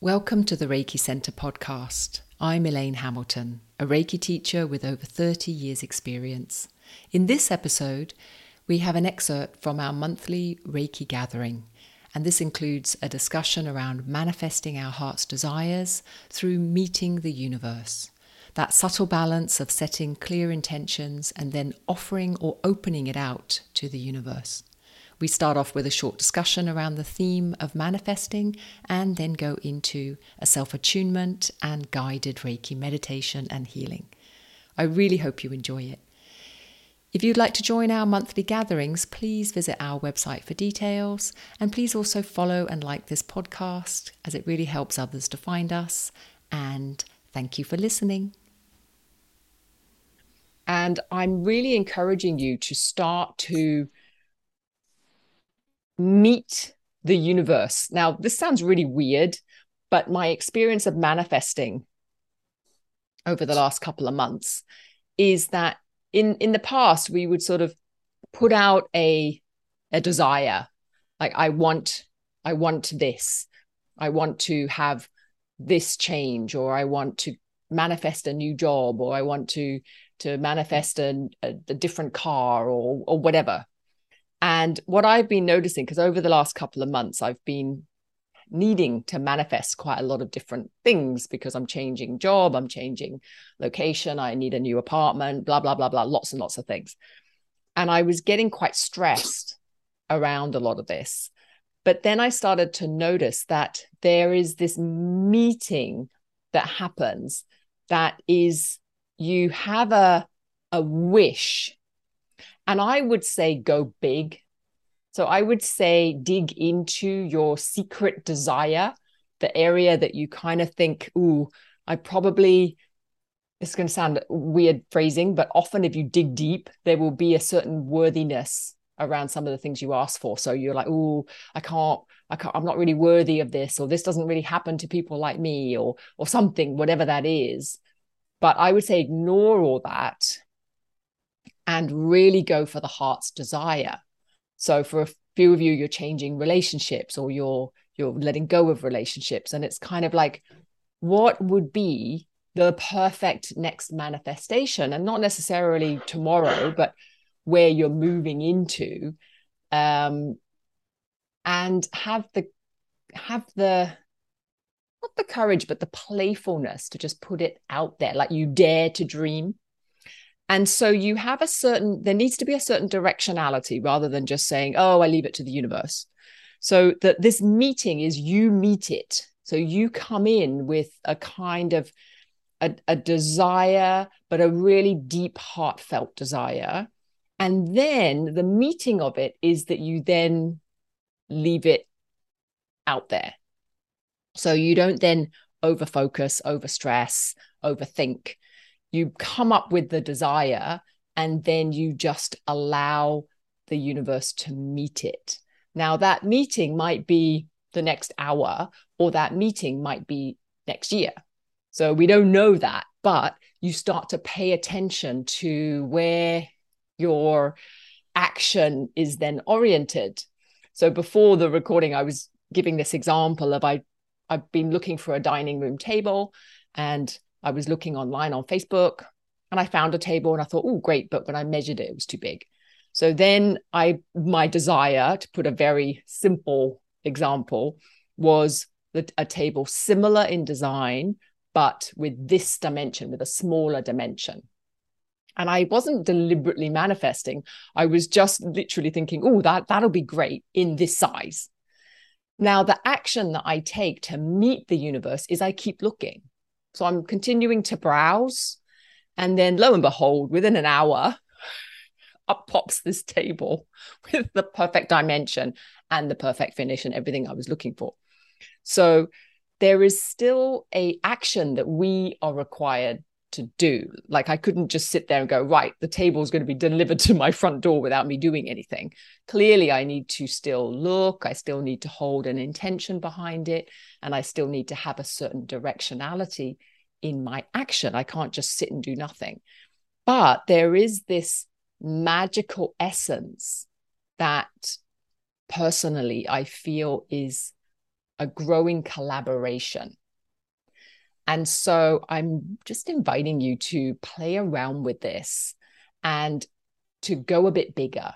Welcome to the Reiki Centre podcast. I'm Elaine Hamilton, a Reiki teacher with over 30 years' experience. In this episode, we have an excerpt from our monthly Reiki gathering, and this includes a discussion around manifesting our heart's desires through meeting the universe. That subtle balance of setting clear intentions and then offering or opening it out to the universe. We start off with a short discussion around the theme of manifesting and then go into a self attunement and guided Reiki meditation and healing. I really hope you enjoy it. If you'd like to join our monthly gatherings, please visit our website for details. And please also follow and like this podcast as it really helps others to find us. And thank you for listening. And I'm really encouraging you to start to meet the universe. Now, this sounds really weird, but my experience of manifesting over the last couple of months is that in in the past we would sort of put out a a desire like i want i want this i want to have this change or i want to manifest a new job or i want to to manifest a, a, a different car or or whatever and what I've been noticing, because over the last couple of months, I've been needing to manifest quite a lot of different things because I'm changing job, I'm changing location, I need a new apartment, blah, blah, blah, blah, lots and lots of things. And I was getting quite stressed around a lot of this. But then I started to notice that there is this meeting that happens that is you have a, a wish and I would say go big. So I would say dig into your secret desire, the area that you kind of think, ooh, I probably, it's going to sound weird phrasing, but often if you dig deep, there will be a certain worthiness around some of the things you ask for. So you're like, oh, I can't, I can't, I'm not really worthy of this, or this doesn't really happen to people like me, or or something, whatever that is. But I would say ignore all that and really go for the heart's desire. So for a few of you, you're changing relationships or you're you're letting go of relationships. And it's kind of like, what would be the perfect next manifestation? And not necessarily tomorrow, but where you're moving into. Um, and have the have the not the courage, but the playfulness to just put it out there, like you dare to dream and so you have a certain, there needs to be a certain directionality rather than just saying, oh, I leave it to the universe. So that this meeting is you meet it. So you come in with a kind of a, a desire, but a really deep, heartfelt desire. And then the meeting of it is that you then leave it out there. So you don't then over focus, over stress, overthink you come up with the desire and then you just allow the universe to meet it. Now, that meeting might be the next hour, or that meeting might be next year. So we don't know that, but you start to pay attention to where your action is then oriented. So before the recording, I was giving this example of I I've been looking for a dining room table and I was looking online on Facebook and I found a table and I thought, oh, great. But when I measured it, it was too big. So then I, my desire to put a very simple example was that a table similar in design, but with this dimension, with a smaller dimension. And I wasn't deliberately manifesting. I was just literally thinking, oh, that, that'll be great in this size. Now, the action that I take to meet the universe is I keep looking. So I'm continuing to browse. And then lo and behold, within an hour, up pops this table with the perfect dimension and the perfect finish and everything I was looking for. So there is still a action that we are required to do. Like I couldn't just sit there and go, right, the table is going to be delivered to my front door without me doing anything. Clearly, I need to still look, I still need to hold an intention behind it, and I still need to have a certain directionality in my action. I can't just sit and do nothing. But there is this magical essence that personally I feel is a growing collaboration. And so I'm just inviting you to play around with this and to go a bit bigger.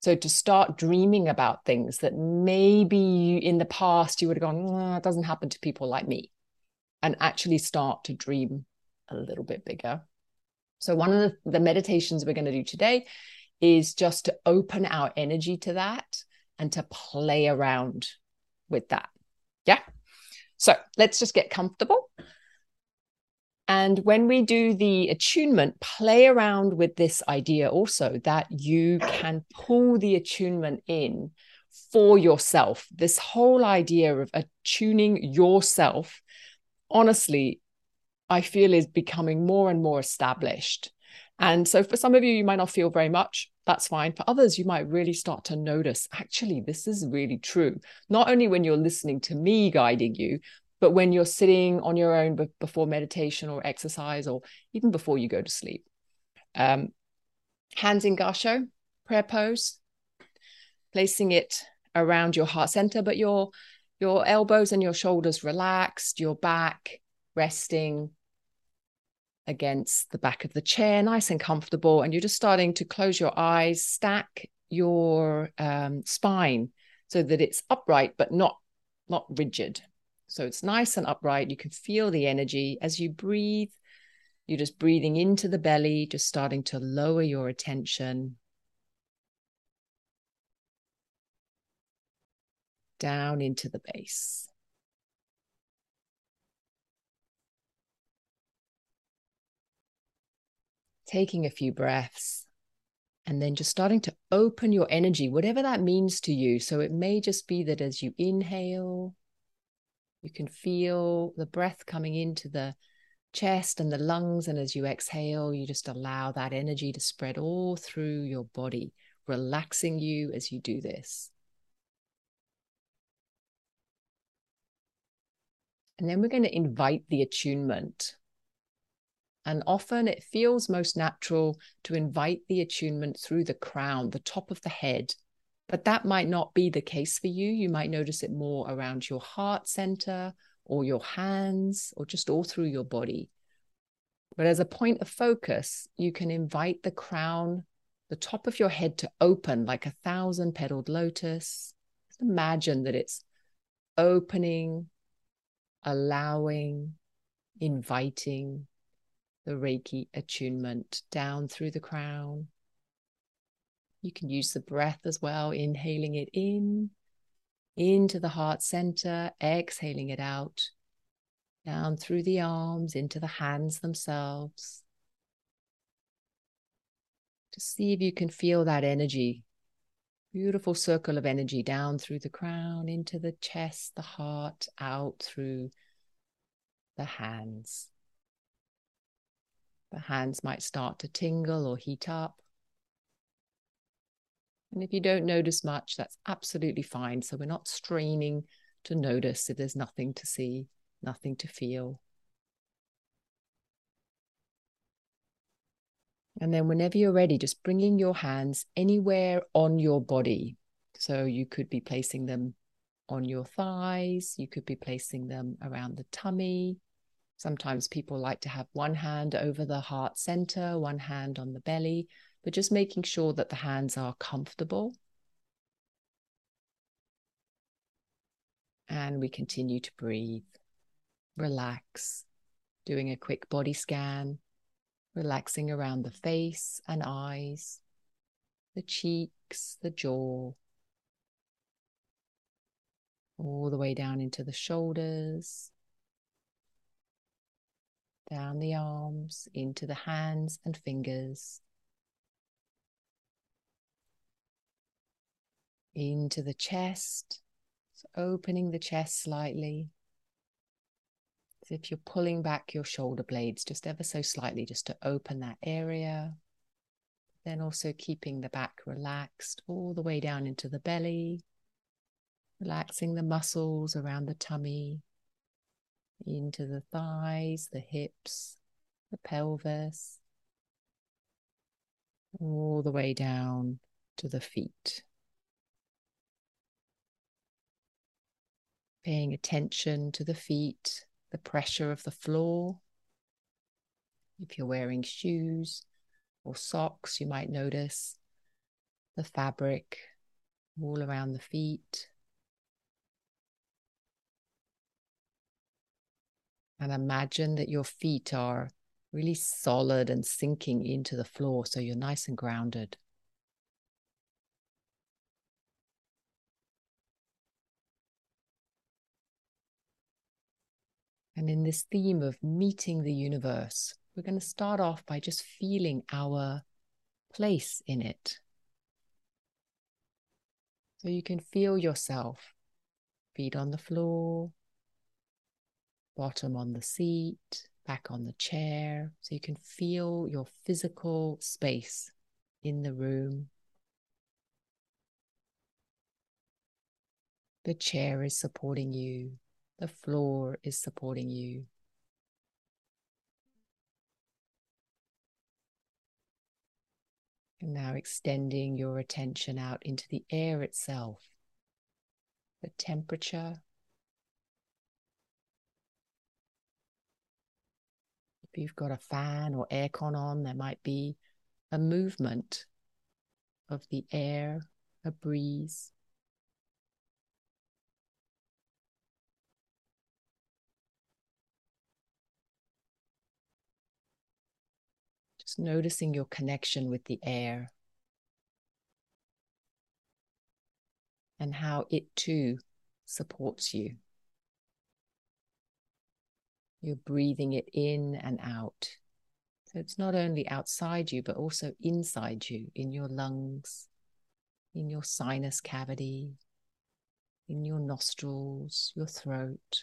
So to start dreaming about things that maybe in the past you would have gone, oh, it doesn't happen to people like me, and actually start to dream a little bit bigger. So one of the, the meditations we're going to do today is just to open our energy to that and to play around with that. Yeah. So let's just get comfortable. And when we do the attunement, play around with this idea also that you can pull the attunement in for yourself. This whole idea of attuning yourself, honestly, I feel is becoming more and more established. And so for some of you, you might not feel very much. That's fine. For others, you might really start to notice actually, this is really true. Not only when you're listening to me guiding you, but when you're sitting on your own before meditation or exercise, or even before you go to sleep. Um, hands in gassho, prayer pose, placing it around your heart center, but your your elbows and your shoulders relaxed, your back resting against the back of the chair, nice and comfortable. And you're just starting to close your eyes, stack your um, spine so that it's upright but not not rigid. So it's nice and upright. You can feel the energy as you breathe. You're just breathing into the belly, just starting to lower your attention down into the base. Taking a few breaths and then just starting to open your energy, whatever that means to you. So it may just be that as you inhale, you can feel the breath coming into the chest and the lungs. And as you exhale, you just allow that energy to spread all through your body, relaxing you as you do this. And then we're going to invite the attunement. And often it feels most natural to invite the attunement through the crown, the top of the head, but that might not be the case for you. You might notice it more around your heart center or your hands or just all through your body. But as a point of focus, you can invite the crown, the top of your head to open like a thousand petaled lotus. Just imagine that it's opening, allowing, inviting the Reiki attunement down through the crown you can use the breath as well, inhaling it in, into the heart center, exhaling it out, down through the arms, into the hands themselves. Just see if you can feel that energy. Beautiful circle of energy down through the crown, into the chest, the heart, out through the hands. The hands might start to tingle or heat up. And if you don't notice much, that's absolutely fine. So we're not straining to notice if there's nothing to see, nothing to feel. And then, whenever you're ready, just bringing your hands anywhere on your body. So you could be placing them on your thighs, you could be placing them around the tummy. Sometimes people like to have one hand over the heart center, one hand on the belly but just making sure that the hands are comfortable. And we continue to breathe, relax, doing a quick body scan, relaxing around the face and eyes, the cheeks, the jaw, all the way down into the shoulders, down the arms, into the hands and fingers, into the chest. So opening the chest slightly. As if you're pulling back your shoulder blades just ever so slightly, just to open that area. Then also keeping the back relaxed all the way down into the belly, relaxing the muscles around the tummy, into the thighs, the hips, the pelvis, all the way down to the feet. paying attention to the feet, the pressure of the floor. If you're wearing shoes or socks, you might notice the fabric all around the feet. And imagine that your feet are really solid and sinking into the floor so you're nice and grounded. And in this theme of meeting the universe, we're going to start off by just feeling our place in it. So you can feel yourself, feet on the floor, bottom on the seat, back on the chair. So you can feel your physical space in the room. The chair is supporting you, the floor is supporting you. And now extending your attention out into the air itself, the temperature. If you've got a fan or aircon on, there might be a movement of the air, a breeze. Noticing your connection with the air and how it too supports you. You're breathing it in and out. So it's not only outside you, but also inside you, in your lungs, in your sinus cavity, in your nostrils, your throat.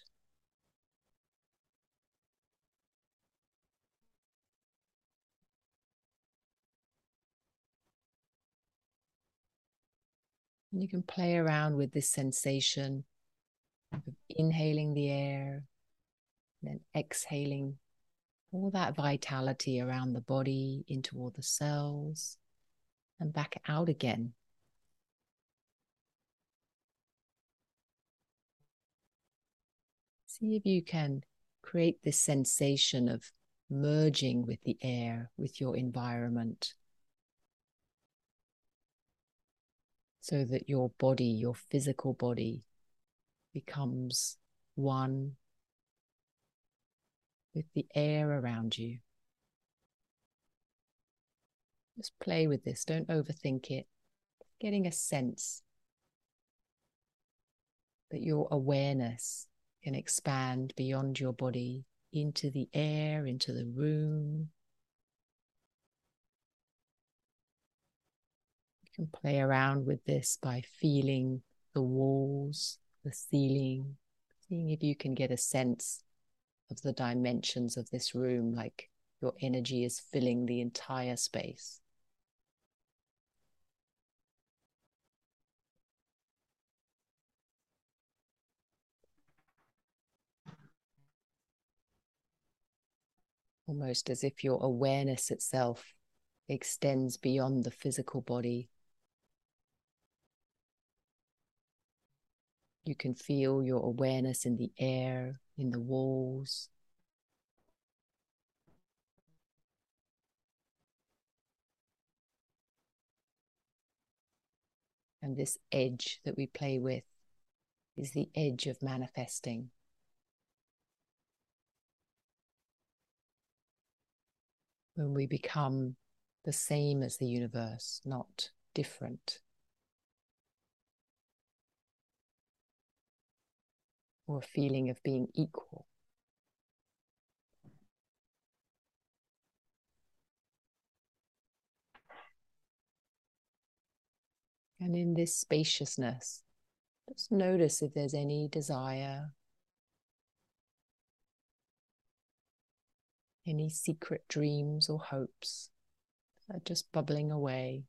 And you can play around with this sensation of inhaling the air, and then exhaling all that vitality around the body into all the cells and back out again. See if you can create this sensation of merging with the air, with your environment. So that your body, your physical body, becomes one with the air around you. Just play with this, don't overthink it. Getting a sense that your awareness can expand beyond your body into the air, into the room, can play around with this by feeling the walls, the ceiling, seeing if you can get a sense of the dimensions of this room, like your energy is filling the entire space. Almost as if your awareness itself extends beyond the physical body You can feel your awareness in the air, in the walls. And this edge that we play with is the edge of manifesting. When we become the same as the universe, not different. Or a feeling of being equal. And in this spaciousness, just notice if there's any desire, any secret dreams or hopes that are just bubbling away.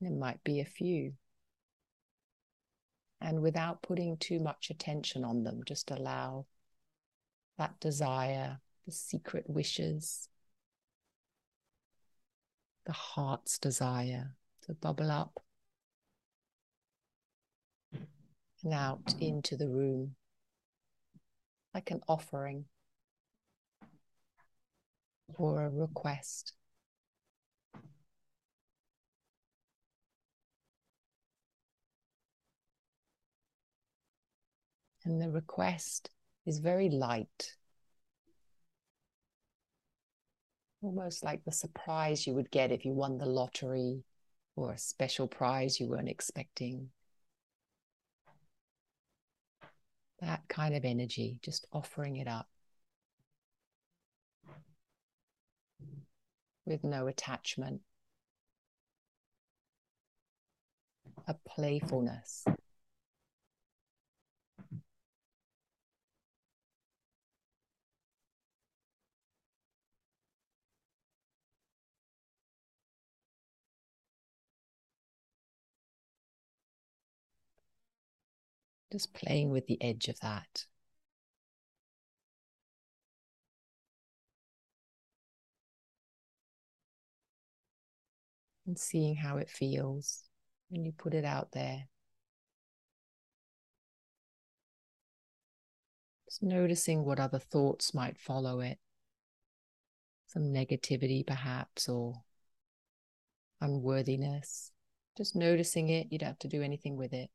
There might be a few. And without putting too much attention on them, just allow that desire, the secret wishes, the heart's desire to bubble up and out into the room like an offering or a request. And the request is very light, almost like the surprise you would get if you won the lottery or a special prize you weren't expecting. That kind of energy, just offering it up with no attachment, a playfulness. Just playing with the edge of that. And seeing how it feels when you put it out there. Just noticing what other thoughts might follow it. Some negativity, perhaps, or unworthiness. Just noticing it. You don't have to do anything with it.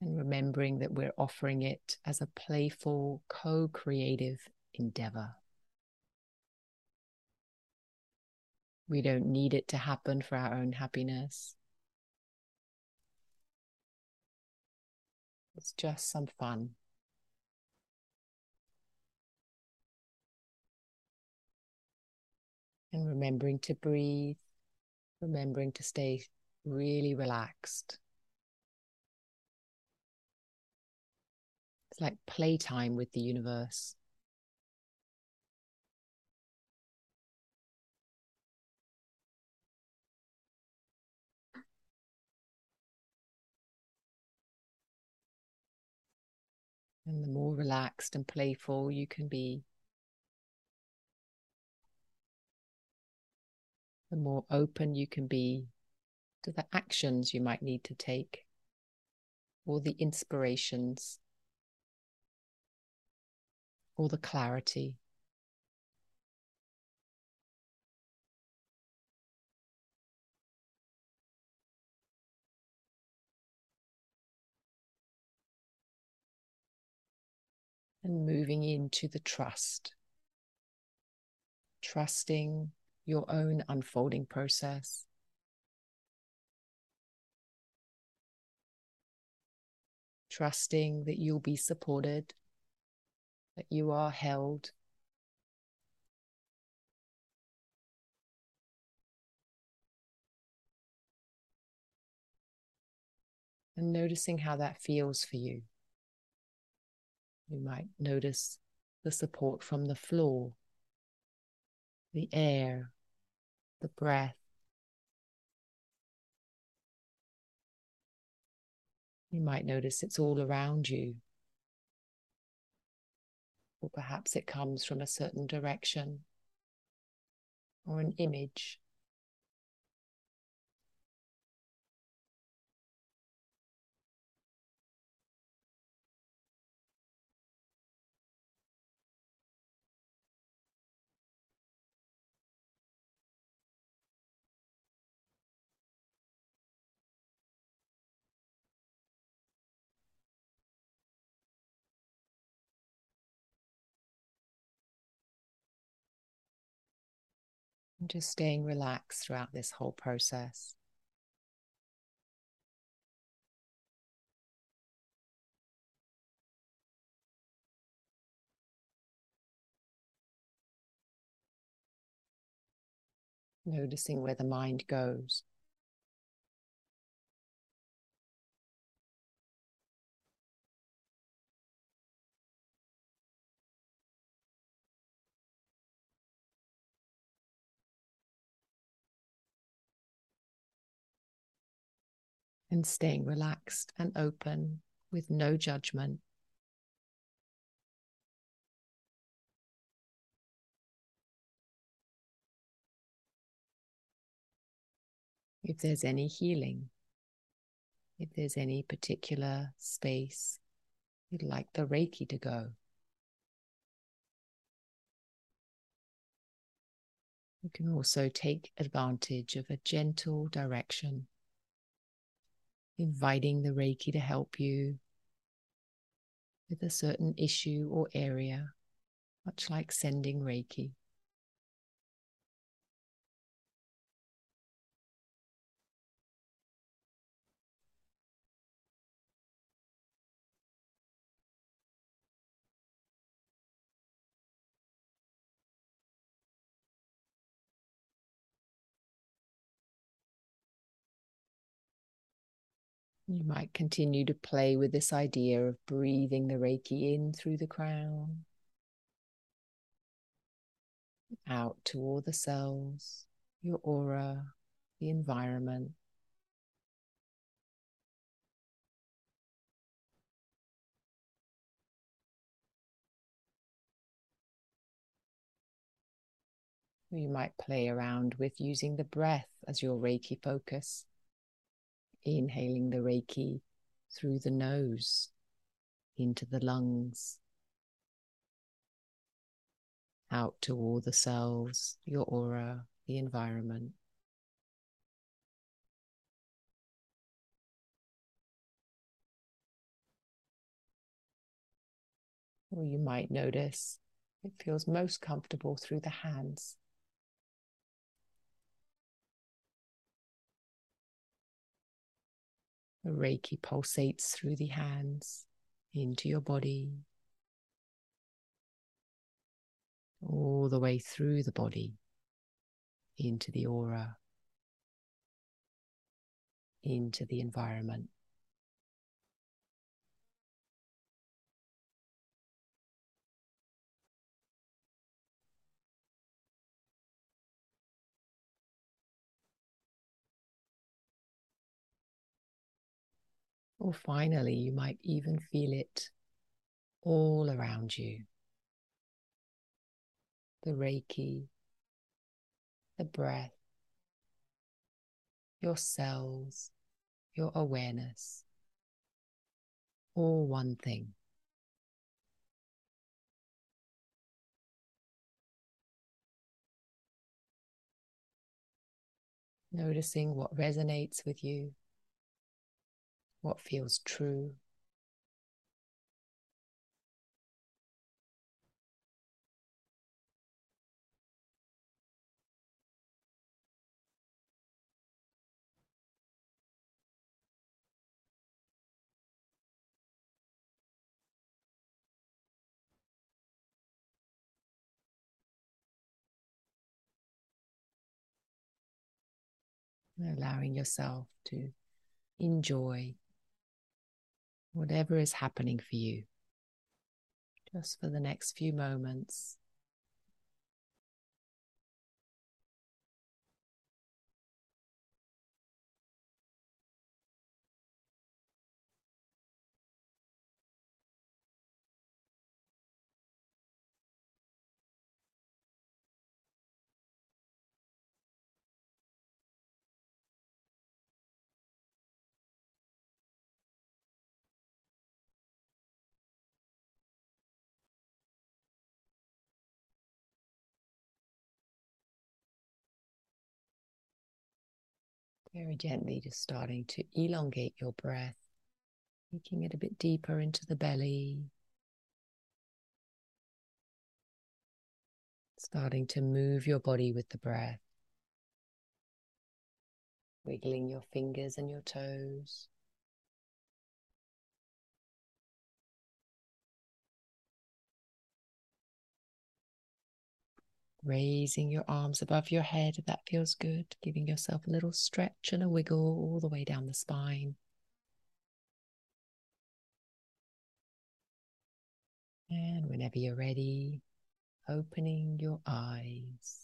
And remembering that we're offering it as a playful, co creative endeavor. We don't need it to happen for our own happiness. It's just some fun. And remembering to breathe, remembering to stay really relaxed. It's like playtime with the universe. And the more relaxed and playful you can be, the more open you can be to the actions you might need to take or the inspirations or the clarity. And moving into the trust, trusting your own unfolding process. Trusting that you'll be supported that you are held. And noticing how that feels for you. You might notice the support from the floor, the air, the breath. You might notice it's all around you or perhaps it comes from a certain direction or an image. And just staying relaxed throughout this whole process. Noticing where the mind goes. and staying relaxed and open with no judgment. If there's any healing, if there's any particular space you'd like the Reiki to go. You can also take advantage of a gentle direction inviting the Reiki to help you with a certain issue or area, much like sending Reiki. You might continue to play with this idea of breathing the Reiki in through the crown, out to all the cells, your aura, the environment. You might play around with using the breath as your Reiki focus inhaling the Reiki through the nose into the lungs, out to all the cells, your aura, the environment. Or you might notice it feels most comfortable through the hands. The Reiki pulsates through the hands into your body, all the way through the body into the aura, into the environment. Or finally, you might even feel it all around you. The Reiki, the breath, your cells, your awareness, all one thing. Noticing what resonates with you what feels true. allowing yourself to enjoy whatever is happening for you, just for the next few moments. Very gently, just starting to elongate your breath, taking it a bit deeper into the belly. Starting to move your body with the breath, wiggling your fingers and your toes. Raising your arms above your head if that feels good, giving yourself a little stretch and a wiggle all the way down the spine. And whenever you're ready, opening your eyes.